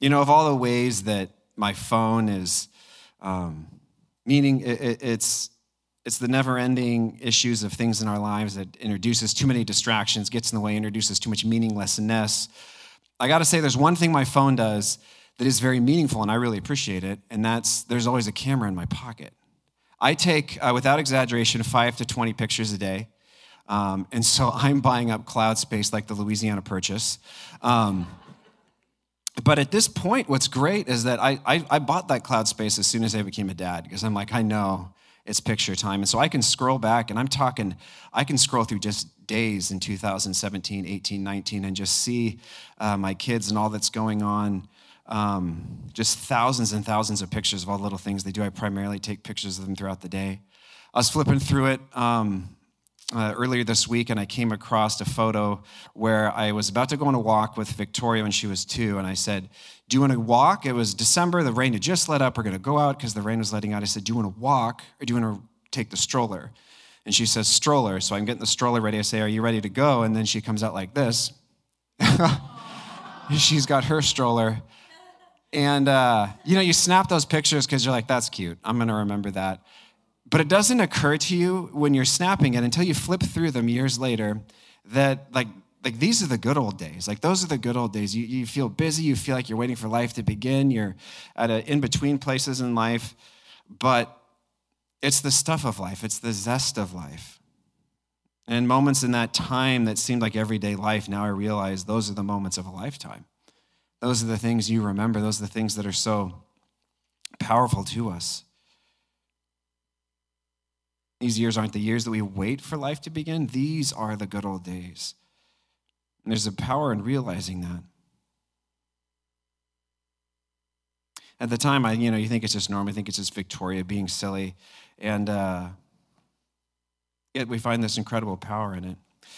You know, of all the ways that my phone is, um, meaning it, it, it's it's the never-ending issues of things in our lives that introduces too many distractions, gets in the way, introduces too much meaninglessness. I got to say, there's one thing my phone does that is very meaningful, and I really appreciate it, and that's there's always a camera in my pocket. I take, uh, without exaggeration, five to 20 pictures a day. Um, and so I'm buying up cloud space like the Louisiana Purchase. Um, but at this point, what's great is that I, I, I, bought that cloud space as soon as I became a dad because I'm like, I know it's picture time. And so I can scroll back, and I'm talking, I can scroll through just days in 2017, 18, 19, and just see uh, my kids and all that's going on. Um, just thousands and thousands of pictures of all the little things they do. I primarily take pictures of them throughout the day. I was flipping through it. Um, uh, earlier this week and I came across a photo where I was about to go on a walk with Victoria when she was two. And I said, Do you want to walk? It was December. The rain had just let up. We're going to go out because the rain was letting out. I said, Do you want to walk or do you want to take the stroller? And she says, Stroller. So I'm getting the stroller ready. I say, Are you ready to go? And then she comes out like this. She's got her stroller. And, uh, you know, you snap those pictures because you're like, That's cute. I'm going to remember that. But it doesn't occur to you when you're snapping it until you flip through them years later that, like, like these are the good old days. Like those are the good old days. You, you feel busy. You feel like you're waiting for life to begin. You're at a in between places in life, but it's the stuff of life. It's the zest of life. And moments in that time that seemed like everyday life, now I realize those are the moments of a lifetime. Those are the things you remember. Those are the things that are so powerful to us. These years aren't the years that we wait for life to begin. These are the good old days. And there's a power in realizing that. At the time, I, you know, you think it's just normal. I think it's just Victoria being silly. And uh, yet we find this incredible power in it.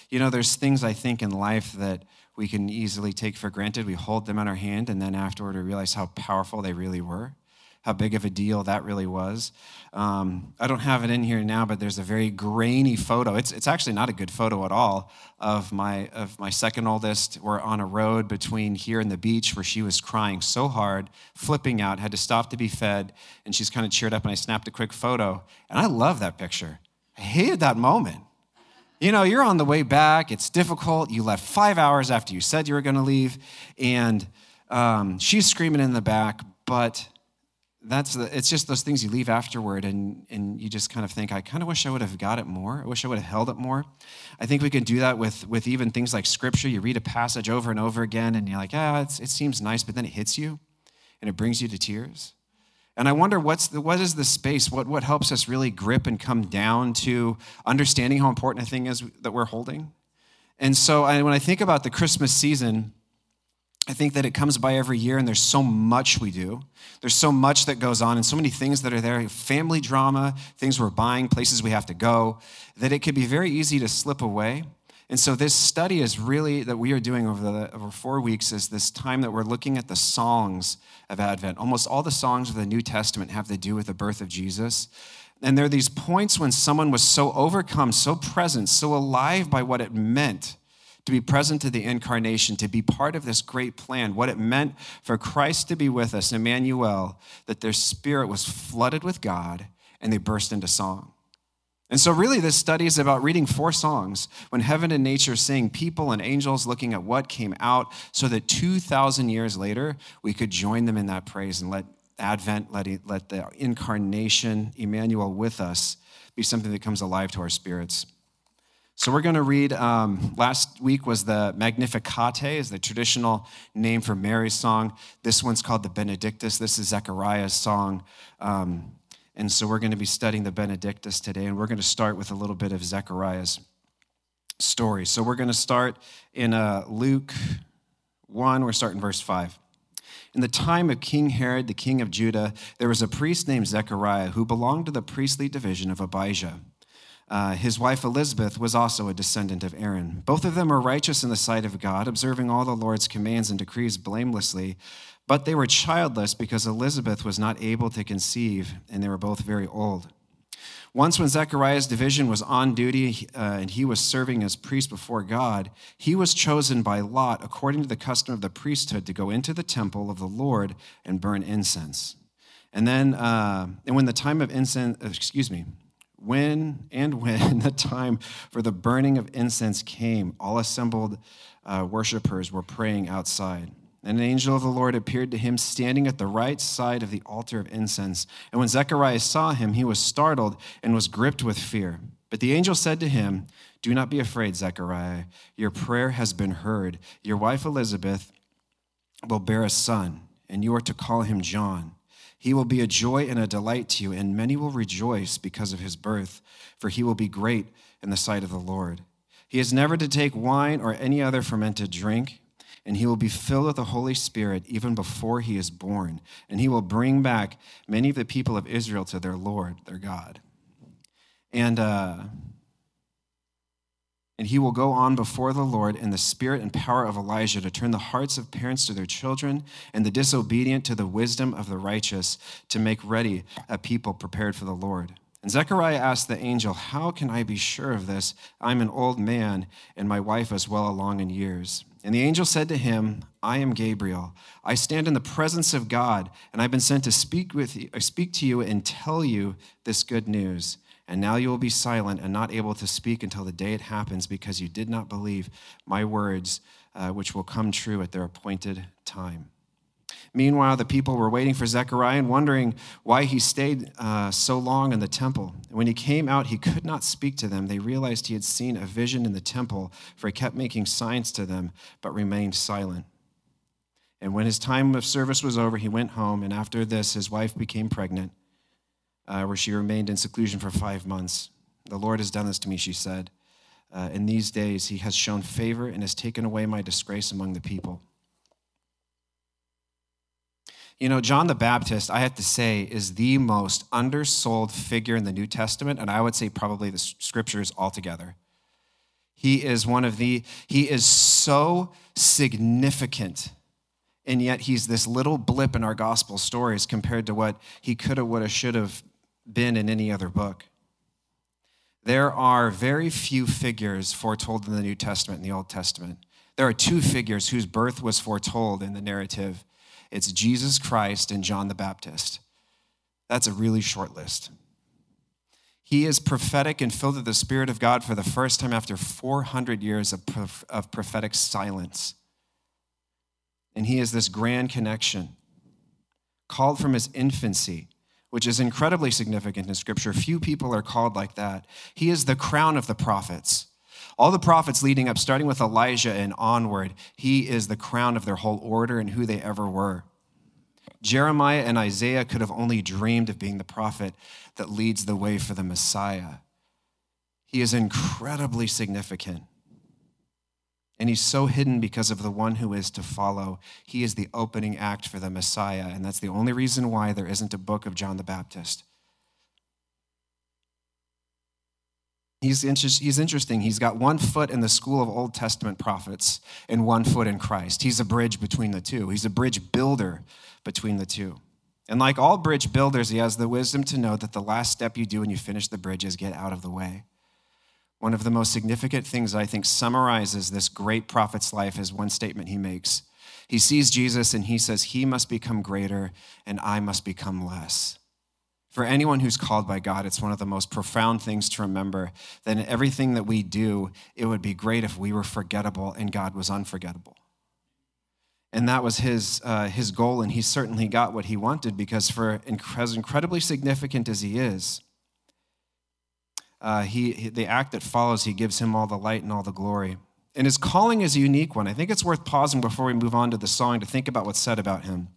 You know, there's things I think in life that we can easily take for granted. We hold them in our hand, and then afterward, we realize how powerful they really were how big of a deal that really was. Um, I don't have it in here now, but there's a very grainy photo. It's, it's actually not a good photo at all of my, of my second oldest. We're on a road between here and the beach where she was crying so hard, flipping out, had to stop to be fed, and she's kind of cheered up, and I snapped a quick photo. And I love that picture. I hated that moment. You know, you're on the way back, it's difficult. You left five hours after you said you were going to leave, and um, she's screaming in the back, but that's the, it's just those things you leave afterward and, and you just kind of think i kind of wish i would have got it more. I wish i would have held it more. I think we can do that with, with even things like scripture. You read a passage over and over again and you're like ah it seems nice but then it hits you and it brings you to tears. And i wonder what's the, what is the space what, what helps us really grip and come down to understanding how important a thing is that we're holding? And so I, when i think about the christmas season I think that it comes by every year, and there's so much we do. There's so much that goes on, and so many things that are there family drama, things we're buying, places we have to go that it could be very easy to slip away. And so, this study is really that we are doing over, the, over four weeks is this time that we're looking at the songs of Advent. Almost all the songs of the New Testament have to do with the birth of Jesus. And there are these points when someone was so overcome, so present, so alive by what it meant to be present to the incarnation, to be part of this great plan, what it meant for Christ to be with us, Emmanuel, that their spirit was flooded with God and they burst into song. And so, really, this study is about reading four songs when heaven and nature sing, people and angels looking at what came out, so that 2,000 years later, we could join them in that praise and let Advent, let, let the incarnation, Emmanuel with us, be something that comes alive to our spirits. So we're going to read. Um, last week was the Magnificat, is the traditional name for Mary's song. This one's called the Benedictus. This is Zechariah's song. Um, and so we're going to be studying the Benedictus today, and we're going to start with a little bit of Zechariah's story. So we're going to start in uh, Luke 1, we're starting verse 5. In the time of King Herod, the king of Judah, there was a priest named Zechariah who belonged to the priestly division of Abijah. Uh, his wife Elizabeth was also a descendant of Aaron. Both of them were righteous in the sight of God, observing all the Lord's commands and decrees blamelessly. But they were childless because Elizabeth was not able to conceive, and they were both very old. Once, when Zechariah's division was on duty uh, and he was serving as priest before God, he was chosen by Lot, according to the custom of the priesthood, to go into the temple of the Lord and burn incense. And then, uh, and when the time of incense, uh, excuse me, when and when the time for the burning of incense came, all assembled uh, worshippers were praying outside. And an angel of the Lord appeared to him standing at the right side of the altar of incense. And when Zechariah saw him, he was startled and was gripped with fear. But the angel said to him, Do not be afraid, Zechariah. Your prayer has been heard. Your wife Elizabeth will bear a son, and you are to call him John. He will be a joy and a delight to you, and many will rejoice because of his birth, for he will be great in the sight of the Lord. He is never to take wine or any other fermented drink and he will be filled with the Holy Spirit even before he is born, and he will bring back many of the people of Israel to their Lord, their God. And, uh, and he will go on before the Lord in the spirit and power of Elijah to turn the hearts of parents to their children and the disobedient to the wisdom of the righteous to make ready a people prepared for the Lord. And Zechariah asked the angel, How can I be sure of this? I'm an old man, and my wife is well along in years. And the angel said to him, I am Gabriel. I stand in the presence of God, and I've been sent to speak with you, speak to you and tell you this good news. And now you will be silent and not able to speak until the day it happens, because you did not believe my words, uh, which will come true at their appointed time. Meanwhile, the people were waiting for Zechariah and wondering why he stayed uh, so long in the temple. When he came out, he could not speak to them. They realized he had seen a vision in the temple, for he kept making signs to them, but remained silent. And when his time of service was over, he went home, and after this, his wife became pregnant, uh, where she remained in seclusion for five months. The Lord has done this to me, she said. Uh, in these days, he has shown favor and has taken away my disgrace among the people. You know, John the Baptist, I have to say, is the most undersold figure in the New Testament, and I would say probably the scriptures altogether. He is one of the, he is so significant, and yet he's this little blip in our gospel stories compared to what he could have, would have, should have been in any other book. There are very few figures foretold in the New Testament and the Old Testament. There are two figures whose birth was foretold in the narrative it's Jesus Christ and John the Baptist. That's a really short list. He is prophetic and filled with the Spirit of God for the first time after 400 years of, of prophetic silence. And he is this grand connection, called from his infancy, which is incredibly significant in Scripture. Few people are called like that. He is the crown of the prophets. All the prophets leading up, starting with Elijah and onward, he is the crown of their whole order and who they ever were. Jeremiah and Isaiah could have only dreamed of being the prophet that leads the way for the Messiah. He is incredibly significant. And he's so hidden because of the one who is to follow. He is the opening act for the Messiah. And that's the only reason why there isn't a book of John the Baptist. He's, he's interesting. He's got one foot in the school of Old Testament prophets and one foot in Christ. He's a bridge between the two. He's a bridge builder between the two. And like all bridge builders, he has the wisdom to know that the last step you do when you finish the bridge is get out of the way. One of the most significant things I think summarizes this great prophet's life is one statement he makes. He sees Jesus and he says, He must become greater and I must become less. For anyone who's called by God, it's one of the most profound things to remember that in everything that we do, it would be great if we were forgettable and God was unforgettable. And that was his, uh, his goal, and he certainly got what he wanted because, for as incredibly significant as he is, uh, he, the act that follows, he gives him all the light and all the glory. And his calling is a unique one. I think it's worth pausing before we move on to the song to think about what's said about him.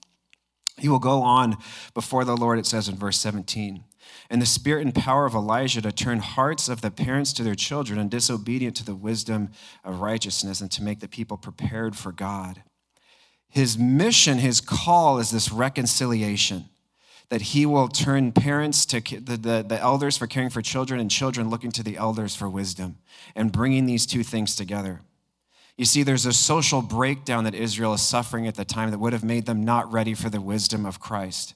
He will go on before the Lord, it says in verse 17. And the spirit and power of Elijah to turn hearts of the parents to their children and disobedient to the wisdom of righteousness and to make the people prepared for God. His mission, his call is this reconciliation that he will turn parents to the, the, the, elders for caring for children and children looking to the elders for wisdom and bringing these two things together. You see, there's a social breakdown that Israel is suffering at the time that would have made them not ready for the wisdom of Christ.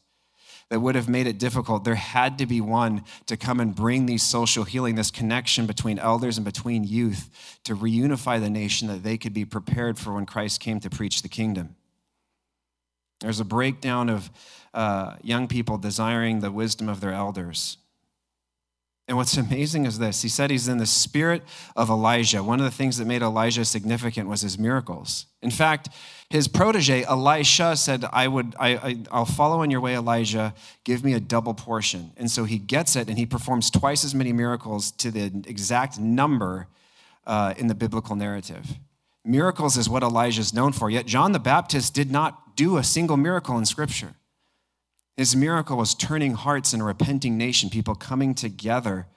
that would have made it difficult. There had to be one to come and bring these social healing, this connection between elders and between youth to reunify the nation that they could be prepared for when Christ came to preach the kingdom. There's a breakdown of uh, young people desiring the wisdom of their elders. And what's amazing is this he said he's in the spirit of Elijah. One of the things that made Elijah significant was his miracles. In fact, his protege, Elisha, said, I would, I, I, will follow in your way, Elijah. Give me a double portion. And so he gets it and he performs twice as many miracles to the exact number uh, in the biblical narrative. Miracles is what Elijah is known for, yet John the Baptist did not do a single miracle in Scripture. His miracle was turning hearts in a repenting nation, people coming together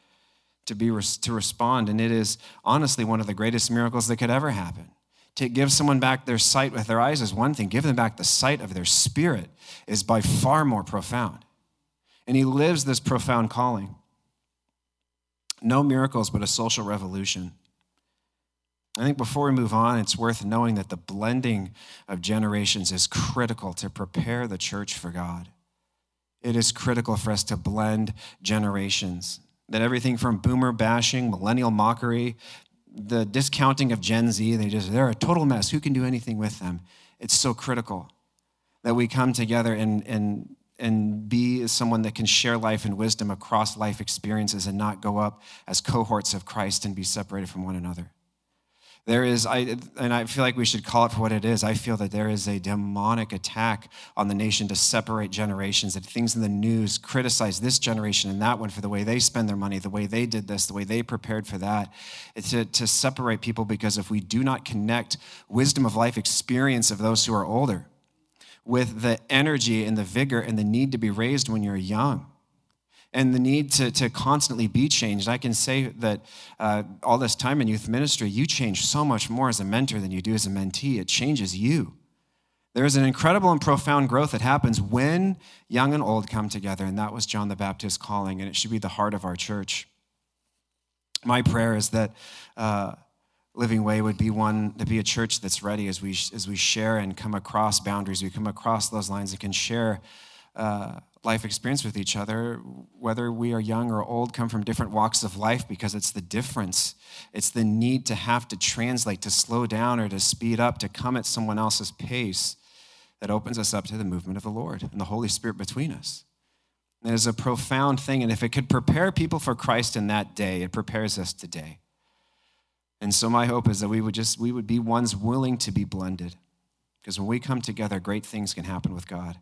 to, be, to respond. And it is honestly one of the greatest miracles that could ever happen. To give someone back their sight with their eyes is one thing, give them back the sight of their spirit is by far more profound. And he lives this profound calling. No miracles, but a social revolution. I think before we move on, it's worth knowing that the blending of generations is critical to prepare the church for God it is critical for us to blend generations. That everything from boomer bashing, millennial mockery, the discounting of Gen Z, they just, they're a total mess. Who can do anything with them? It's so critical that we come together and, and, and be someone that can share life and wisdom across life experiences and not go up as cohorts of Christ and be separated from one another. There is, I, and I feel like we should call it for what it is. I feel that there is a demonic attack on the nation to separate generations, that things in the news criticize this generation and that one for the way they spend their money, the way they did this, the way they prepared for that. To, to separate people because if we do not connect wisdom of life experience of those who are older with the energy and the vigor and the need to be raised when you're young, and the need to, to constantly be changed. I can say that uh, all this time in youth ministry, you change so much more as a mentor than you do as a mentee. It changes you. There is an incredible and profound growth that happens when young and old come together, and that was John the Baptist's calling, and it should be the heart of our church. My prayer is that uh, Living Way would be one to be a church that's ready as we as we share and come across boundaries, we come across those lines and can share. Uh, life experience with each other, whether we are young or old, come from different walks of life, because it's the difference. It's the need to have to translate, to slow down or to speed up, to come at someone else's pace that opens us up to the movement of the Lord and the Holy Spirit between us. It is a profound thing, and if it could prepare people for Christ in that day, it prepares us today. And so my hope is that we would just we would be ones willing to be blended. Because when we come together, great things can happen with God.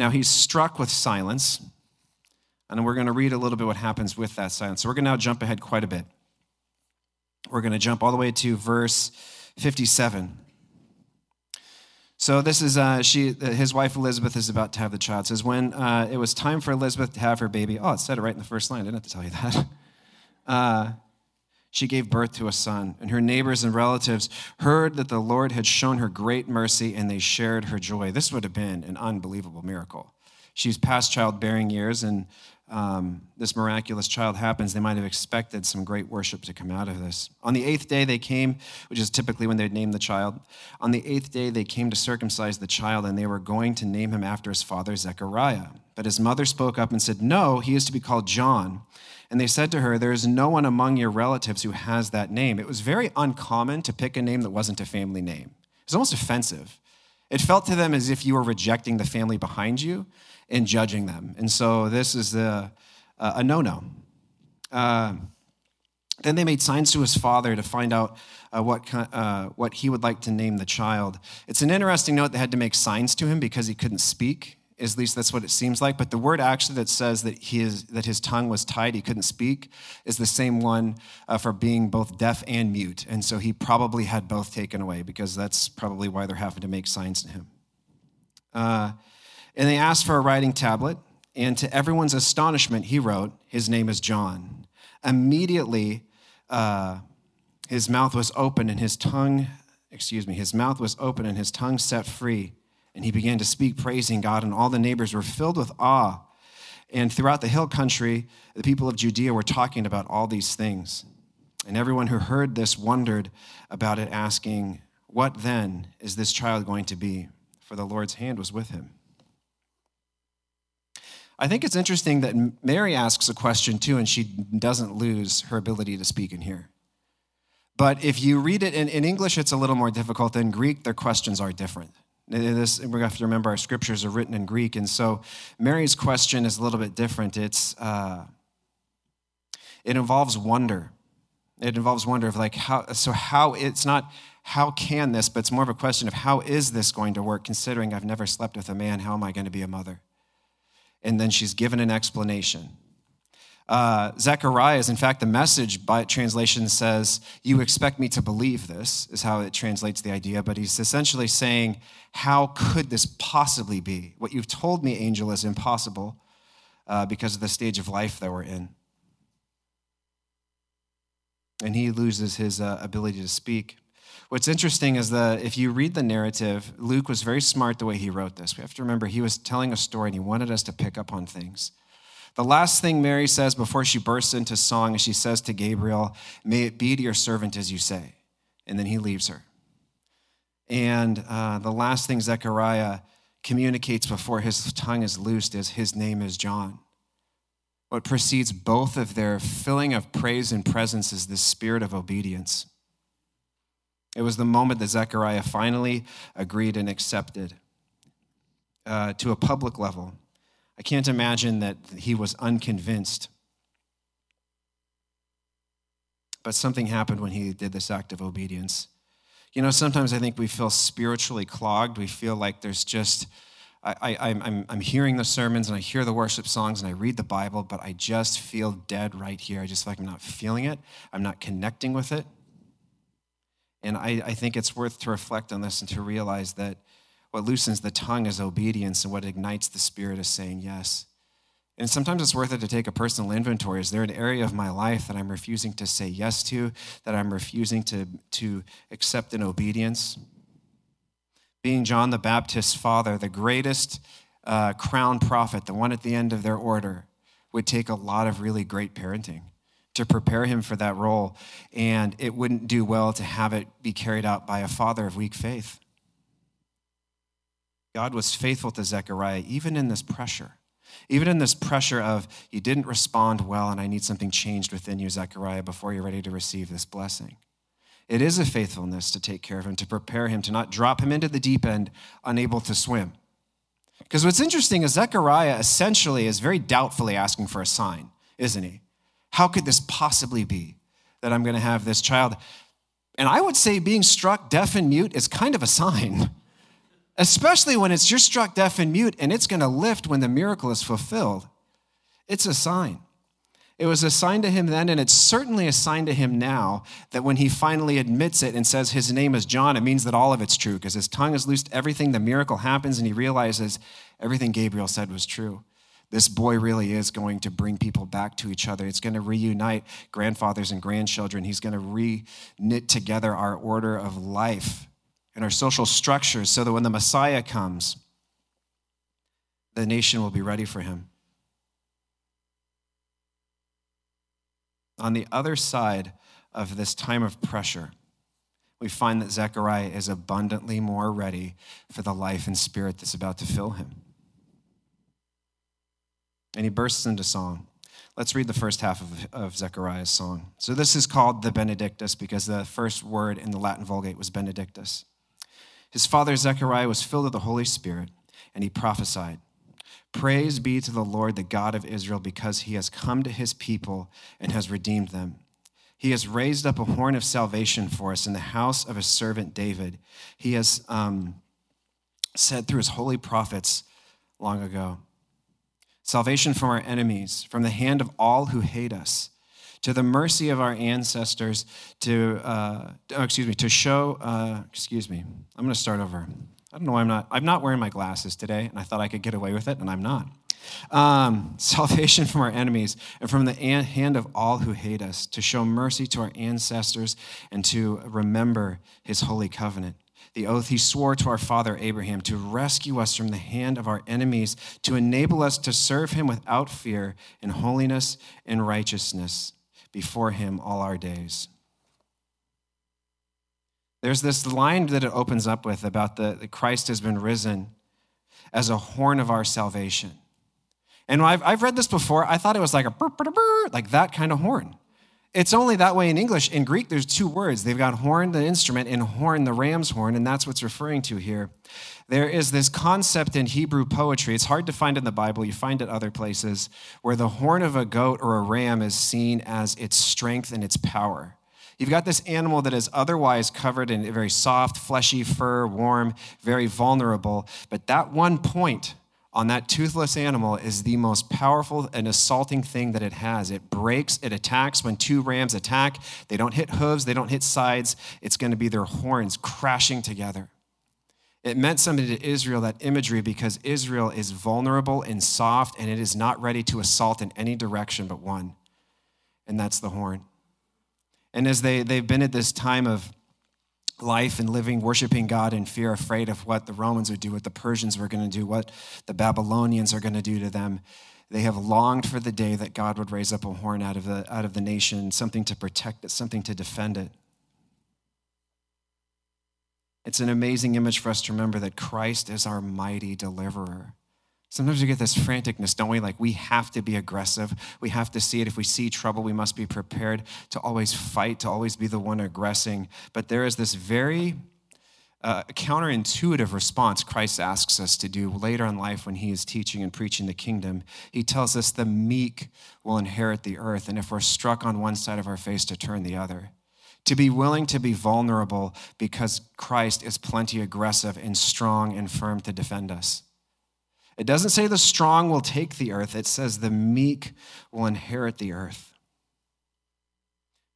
Now he's struck with silence, and we're going to read a little bit what happens with that silence. So we're going to now jump ahead quite a bit. We're going to jump all the way to verse 57. So this is uh, she. His wife Elizabeth is about to have the child. It says when uh, it was time for Elizabeth to have her baby. Oh, it said it right in the first line. I didn't have to tell you that. Uh, she gave birth to a son, and her neighbors and relatives heard that the Lord had shown her great mercy, and they shared her joy. This would have been an unbelievable miracle. She's past childbearing years, and um, this miraculous child happens, they might have expected some great worship to come out of this. On the eighth day, they came, which is typically when they'd name the child. On the eighth day, they came to circumcise the child, and they were going to name him after his father, Zechariah. But his mother spoke up and said, No, he is to be called John. And they said to her, There is no one among your relatives who has that name. It was very uncommon to pick a name that wasn't a family name. It was almost offensive. It felt to them as if you were rejecting the family behind you and judging them. And so this is a, a no no. Uh, then they made signs to his father to find out uh, what, uh, what he would like to name the child. It's an interesting note they had to make signs to him because he couldn't speak. At least that's what it seems like. But the word actually that says that, his that his tongue was tied, he couldn't speak, is the same one uh, for being both deaf and mute. And so he probably had both taken away because that's probably why they're having to make signs to him. Uh, and they asked for a writing tablet. And to everyone's astonishment, he wrote, His name is John. Immediately, uh, his mouth was open and his tongue, excuse me, his mouth was open and his tongue set free. And he began to speak, praising God, and all the neighbors were filled with awe. And throughout the hill country, the people of Judea were talking about all these things. And everyone who heard this wondered about it, asking, What then is this child going to be? For the Lord's hand was with him. I think it's interesting that Mary asks a question too, and she doesn't lose her ability to speak and hear. But if you read it in, in English, it's a little more difficult. In Greek, their questions are different. This, we have to remember our scriptures are written in Greek, and so Mary's question is a little bit different. It's uh, it involves wonder. It involves wonder of like how. So how it's not how can this, but it's more of a question of how is this going to work? Considering I've never slept with a man, how am I going to be a mother? And then she's given an explanation. Uh, Zechariah is, in fact, the message by translation says, You expect me to believe this, is how it translates the idea. But he's essentially saying, How could this possibly be? What you've told me, angel, is impossible uh, because of the stage of life that we're in. And he loses his uh, ability to speak. What's interesting is that if you read the narrative, Luke was very smart the way he wrote this. We have to remember he was telling a story and he wanted us to pick up on things. The last thing Mary says before she bursts into song is she says to Gabriel, May it be to your servant as you say. And then he leaves her. And uh, the last thing Zechariah communicates before his tongue is loosed is his name is John. What precedes both of their filling of praise and presence is the spirit of obedience. It was the moment that Zechariah finally agreed and accepted uh, to a public level I can't imagine that he was unconvinced. But something happened when he did this act of obedience. You know, sometimes I think we feel spiritually clogged. We feel like there's just, I, I, I'm, I'm hearing the sermons and I hear the worship songs and I read the Bible, but I just feel dead right here. I just feel like I'm not feeling it, I'm not connecting with it. And I, I think it's worth to reflect on this and to realize that what loosens the tongue is obedience, and what ignites the spirit is saying yes. And sometimes it's worth it to take a personal inventory. Is there an area of my life that I'm refusing to say yes to, that I'm refusing to, to accept in obedience? Being John the Baptist's father, the greatest uh, crown prophet, the one at the end of their order, would take a lot of really great parenting to prepare him for that role. And it wouldn't do well to have it be carried out by a father of weak faith. God was faithful to Zechariah even in this pressure. Even in this pressure of, you didn't respond well, and I need something changed within you, Zechariah, before you're ready to receive this blessing. It is a faithfulness to take care of him, to prepare him, to not drop him into the deep end, unable to swim. Because what's interesting is Zechariah essentially is very doubtfully asking for a sign, isn't he? How could this possibly be that I'm going to have this child? And I would say being struck deaf and mute is kind of a sign especially when it's you're struck deaf and mute and it's going to lift when the miracle is fulfilled. It's a sign. It was a sign to him then, and it's certainly a sign to him now that when he finally admits it and says his name is John, it means that all of it's true because his tongue is loosed, everything, the miracle happens, and he realizes everything Gabriel said was true. This boy really is going to bring people back to each other. It's going to reunite grandfathers and grandchildren. He's going to re knit together our order of life and our social structures so that when the Messiah comes, the nation will be ready for him. On the other side of this time of pressure, we find that Zechariah is abundantly more ready for the life and spirit that's about to fill him. And he bursts into song. Let's read the first half of, of Zechariah's song. So, this is called the Benedictus because the first word in the Latin Vulgate was Benedictus. His father Zechariah was filled with the Holy Spirit, and he prophesied Praise be to the Lord, the God of Israel, because he has come to his people and has redeemed them. He has raised up a horn of salvation for us in the house of his servant David. He has um, said through his holy prophets long ago salvation from our enemies, from the hand of all who hate us to the mercy of our ancestors to, uh, oh, excuse me, to show, uh, excuse me, I'm going to start over. I don't know why I'm not, I'm not wearing my glasses today, and I thought I could get away with it, and I'm not. Um, salvation from our enemies and from the hand of all who hate us, to show mercy to our ancestors and to remember his holy covenant. The oath he swore to our father Abraham to rescue us from the hand of our enemies, to enable us to serve him without fear in holiness and righteousness before him all our days. There's this line that it opens up with about the, the Christ has been risen as a horn of our salvation. And I've, I've read this before. I thought it was like a burr, burr, burr, like that kind of horn. It's only that way in English. In Greek, there's two words. They've got horn, the instrument, and horn, the ram's horn, and that's what's referring to here. There is this concept in Hebrew poetry. It's hard to find in the Bible. You find it other places where the horn of a goat or a ram is seen as its strength and its power. You've got this animal that is otherwise covered in very soft, fleshy fur, warm, very vulnerable. But that one point on that toothless animal is the most powerful and assaulting thing that it has. It breaks, it attacks. When two rams attack, they don't hit hooves, they don't hit sides. It's going to be their horns crashing together. It meant something to Israel, that imagery, because Israel is vulnerable and soft, and it is not ready to assault in any direction but one, and that's the horn. And as they, they've been at this time of life and living, worshiping God in fear, afraid of what the Romans would do, what the Persians were going to do, what the Babylonians are going to do to them. They have longed for the day that God would raise up a horn out of the, out of the nation, something to protect it, something to defend it. It's an amazing image for us to remember that Christ is our mighty deliverer. Sometimes we get this franticness, don't we? Like we have to be aggressive. We have to see it. If we see trouble, we must be prepared to always fight, to always be the one aggressing. But there is this very uh, counterintuitive response Christ asks us to do later in life when he is teaching and preaching the kingdom. He tells us the meek will inherit the earth, and if we're struck on one side of our face, to turn the other. To be willing to be vulnerable because Christ is plenty aggressive and strong and firm to defend us. It doesn't say the strong will take the earth, it says the meek will inherit the earth.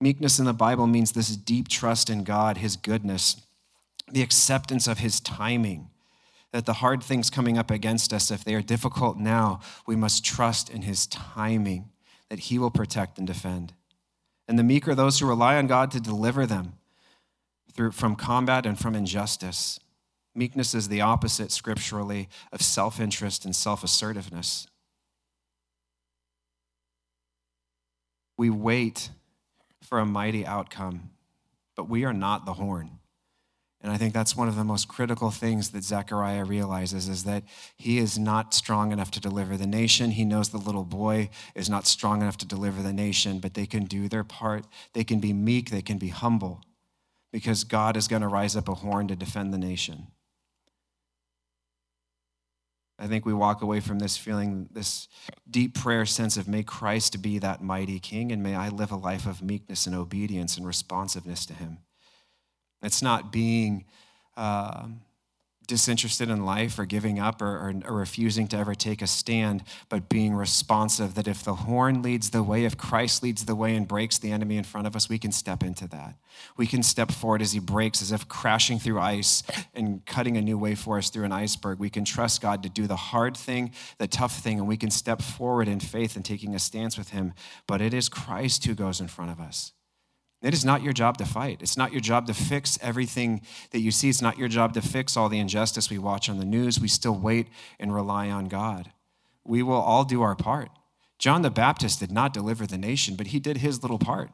Meekness in the Bible means this deep trust in God, His goodness, the acceptance of His timing. That the hard things coming up against us, if they are difficult now, we must trust in His timing, that He will protect and defend. And the meek are those who rely on God to deliver them through, from combat and from injustice. Meekness is the opposite scripturally of self interest and self assertiveness. We wait for a mighty outcome, but we are not the horn. And I think that's one of the most critical things that Zechariah realizes is that he is not strong enough to deliver the nation. He knows the little boy is not strong enough to deliver the nation, but they can do their part. They can be meek, they can be humble, because God is going to rise up a horn to defend the nation. I think we walk away from this feeling this deep prayer sense of may Christ be that mighty king and may I live a life of meekness and obedience and responsiveness to him. It's not being uh, disinterested in life or giving up or, or, or, refusing to ever take a stand, but being responsive that if the horn leads the way, if Christ leads the way and breaks the enemy in front of us, we can step into that. We can step forward as he breaks, as if crashing through ice and cutting a new way for us through an iceberg. We can trust God to do the hard thing, the tough thing, and we can step forward in faith and taking a stance with him. But it is Christ who goes in front of us. It is not your job to fight. It's not your job to fix everything that you see. It's not your job to fix all the injustice we watch on the news. We still wait and rely on God. We will all do our part. John the Baptist did not deliver the nation, but he did his little part.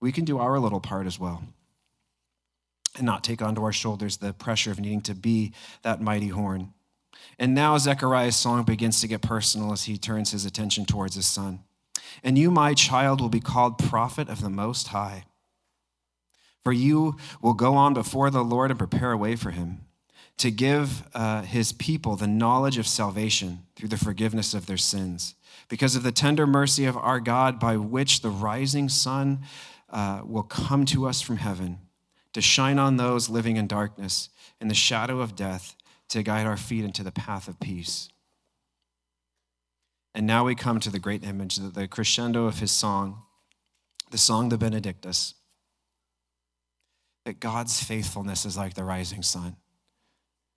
We can do our little part as well and not take onto our shoulders the pressure of needing to be that mighty horn. And now Zechariah's song begins to get personal as he turns his attention towards his son. And you, my child, will be called prophet of the Most High. For you will go on before the Lord and prepare a way for him to give uh, his people the knowledge of salvation through the forgiveness of their sins, because of the tender mercy of our God, by which the rising sun uh, will come to us from heaven to shine on those living in darkness, in the shadow of death, to guide our feet into the path of peace. And now we come to the great image, the crescendo of his song, the song, the Benedictus, that God's faithfulness is like the rising sun.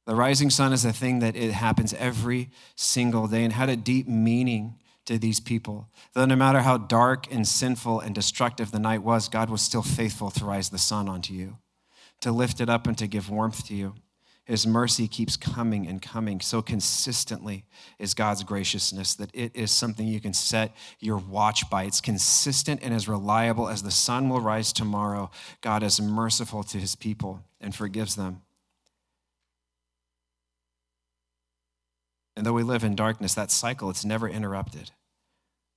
The rising sun is a thing that it happens every single day and had a deep meaning to these people. Though no matter how dark and sinful and destructive the night was, God was still faithful to rise the sun onto you, to lift it up and to give warmth to you. His mercy keeps coming and coming so consistently is God's graciousness that it is something you can set your watch by. It's consistent and as reliable as the sun will rise tomorrow. God is merciful to his people and forgives them. And though we live in darkness, that cycle, it's never interrupted.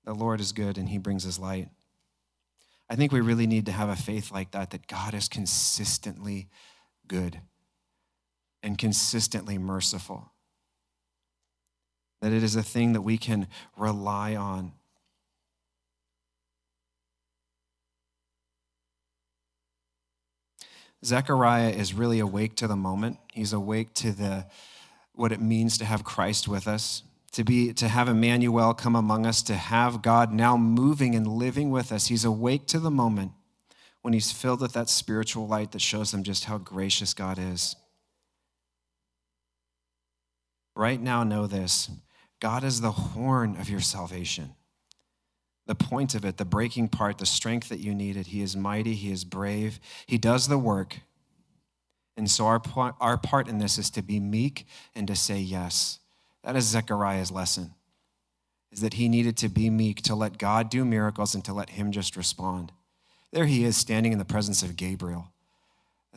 The Lord is good and he brings his light. I think we really need to have a faith like that, that God is consistently good and consistently merciful. That it is a thing that we can rely on. Zechariah is really awake to the moment. He's awake to the what it means to have Christ with us, to be to have Emmanuel come among us, to have God now moving and living with us. He's awake to the moment when he's filled with that spiritual light that shows him just how gracious God is. Right now know this. God is the horn of your salvation. The point of it, the breaking part, the strength that you needed. He is mighty, He is brave, He does the work. And so our, our part in this is to be meek and to say yes. That is Zechariah's lesson, is that he needed to be meek, to let God do miracles and to let him just respond. There he is standing in the presence of Gabriel.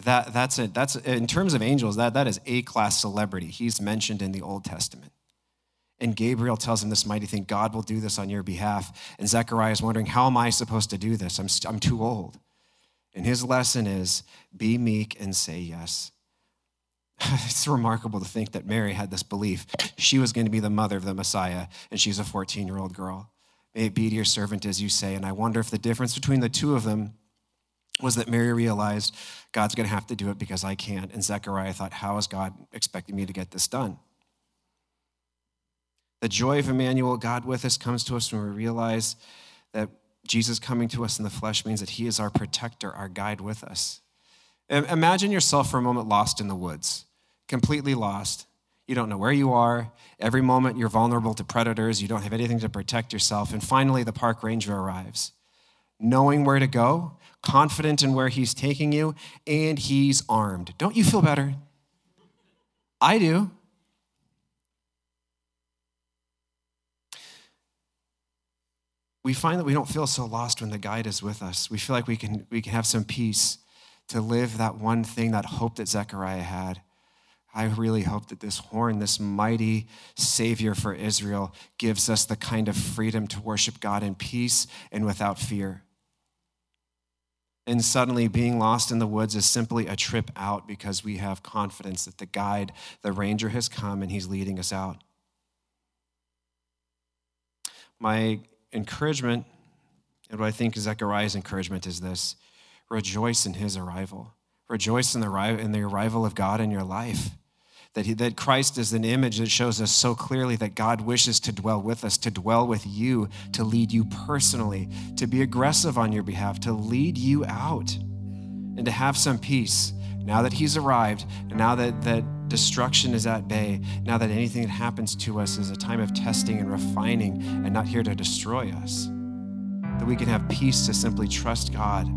That, that's it. That's in terms of angels, that, that is A-class celebrity. He's mentioned in the Old Testament. And Gabriel tells him this mighty thing God will do this on your behalf. And Zechariah is wondering, How am I supposed to do this? I'm, I'm too old. And his lesson is be meek and say yes. it's remarkable to think that Mary had this belief. She was going to be the mother of the Messiah, and she's a 14 year old girl. May it be to your servant as you say. And I wonder if the difference between the two of them was that Mary realized God's going to have to do it because I can't. And Zechariah thought, How is God expecting me to get this done? The joy of Emmanuel, God with us, comes to us when we realize that Jesus coming to us in the flesh means that he is our protector, our guide with us. Imagine yourself for a moment lost in the woods, completely lost. You don't know where you are. Every moment you're vulnerable to predators. You don't have anything to protect yourself. And finally, the park ranger arrives, knowing where to go, confident in where he's taking you, and he's armed. Don't you feel better? I do. we find that we don't feel so lost when the guide is with us. We feel like we can, we can have some peace to live that one thing, that hope that Zechariah had. I really hope that this horn, this mighty Savior for Israel, gives us the kind of freedom to worship God in peace and without fear. And suddenly, being lost in the woods is simply a trip out because we have confidence that the guide, the ranger, has come and he's leading us out. My encouragement, and what I think Zechariah's encouragement is this rejoice in his arrival. Rejoice in the, in the arrival of God in your life. That, he, that Christ is an image that shows us so clearly that God wishes to dwell with us, to dwell with you, to lead you personally, to be aggressive on your behalf, to lead you out, and to have some peace. Now that He's arrived, and now that, that destruction is at bay, now that anything that happens to us is a time of testing and refining and not here to destroy us, that we can have peace to simply trust God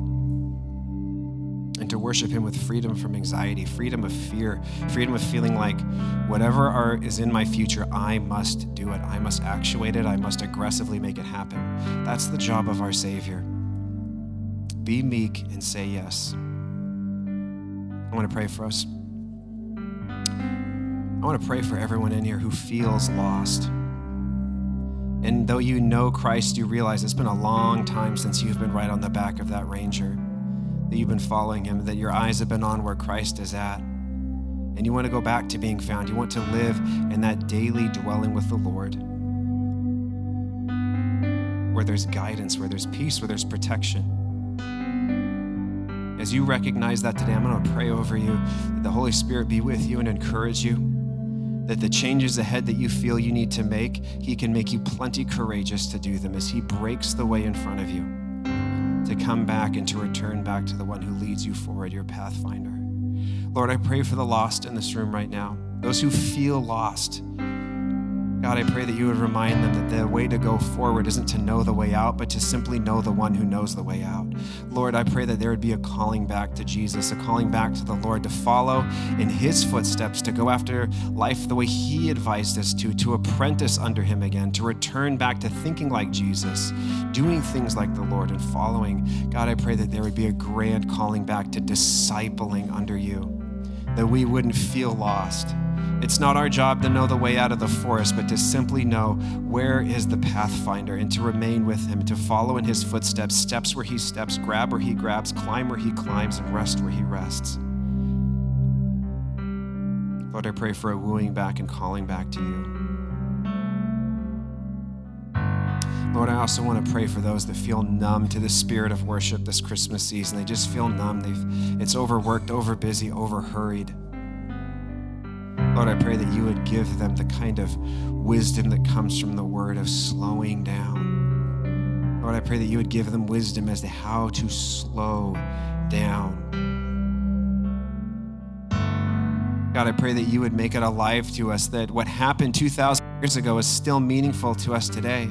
and to worship Him with freedom from anxiety, freedom of fear, freedom of feeling like whatever are, is in my future, I must do it. I must actuate it. I must aggressively make it happen. That's the job of our Savior. Be meek and say yes. I want to pray for us. I want to pray for everyone in here who feels lost. And though you know Christ, you realize it's been a long time since you've been right on the back of that ranger, that you've been following him, that your eyes have been on where Christ is at. And you want to go back to being found. You want to live in that daily dwelling with the Lord, where there's guidance, where there's peace, where there's protection. As you recognize that today, I'm going to pray over you that the Holy Spirit be with you and encourage you that the changes ahead that you feel you need to make, He can make you plenty courageous to do them as He breaks the way in front of you to come back and to return back to the one who leads you forward, your pathfinder. Lord, I pray for the lost in this room right now, those who feel lost. God, I pray that you would remind them that the way to go forward isn't to know the way out, but to simply know the one who knows the way out. Lord, I pray that there would be a calling back to Jesus, a calling back to the Lord to follow in his footsteps, to go after life the way he advised us to, to apprentice under him again, to return back to thinking like Jesus, doing things like the Lord and following. God, I pray that there would be a grand calling back to discipling under you, that we wouldn't feel lost It's not our job to know the way out of the forest, but to simply know where is the pathfinder and to remain with him, to follow in his footsteps, steps where he steps, grab where he grabs, climb where he climbs, and rest where he rests. Lord, I pray for a wooing back and calling back to you. Lord, I also want to pray for those that feel numb to the spirit of worship this Christmas season. They just feel numb. They've, it's overworked, overbusy, overhurried. Lord, I pray that you would give them the kind of wisdom that comes from the word of slowing down. Lord, I pray that you would give them wisdom as to how to slow down. God, I pray that you would make it alive to us, that what happened 2,000 years ago is still meaningful to us today.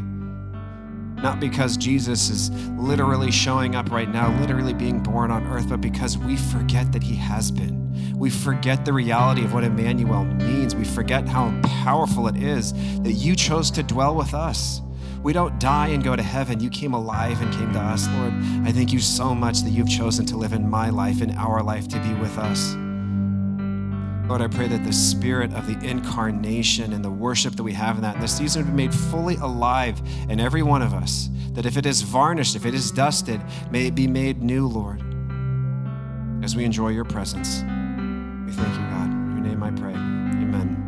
Not because Jesus is literally showing up right now, literally being born on earth, but because we forget that he has been. We forget the reality of what Emmanuel means. We forget how powerful it is that you chose to dwell with us. We don't die and go to heaven. You came alive and came to us, Lord. I thank you so much that you've chosen to live in my life, in our life, to be with us. Lord, I pray that the spirit of the incarnation and the worship that we have in that in this season would be made fully alive in every one of us. That if it is varnished, if it is dusted, may it be made new, Lord, as we enjoy your presence. We thank you, God. In your name I pray. Amen.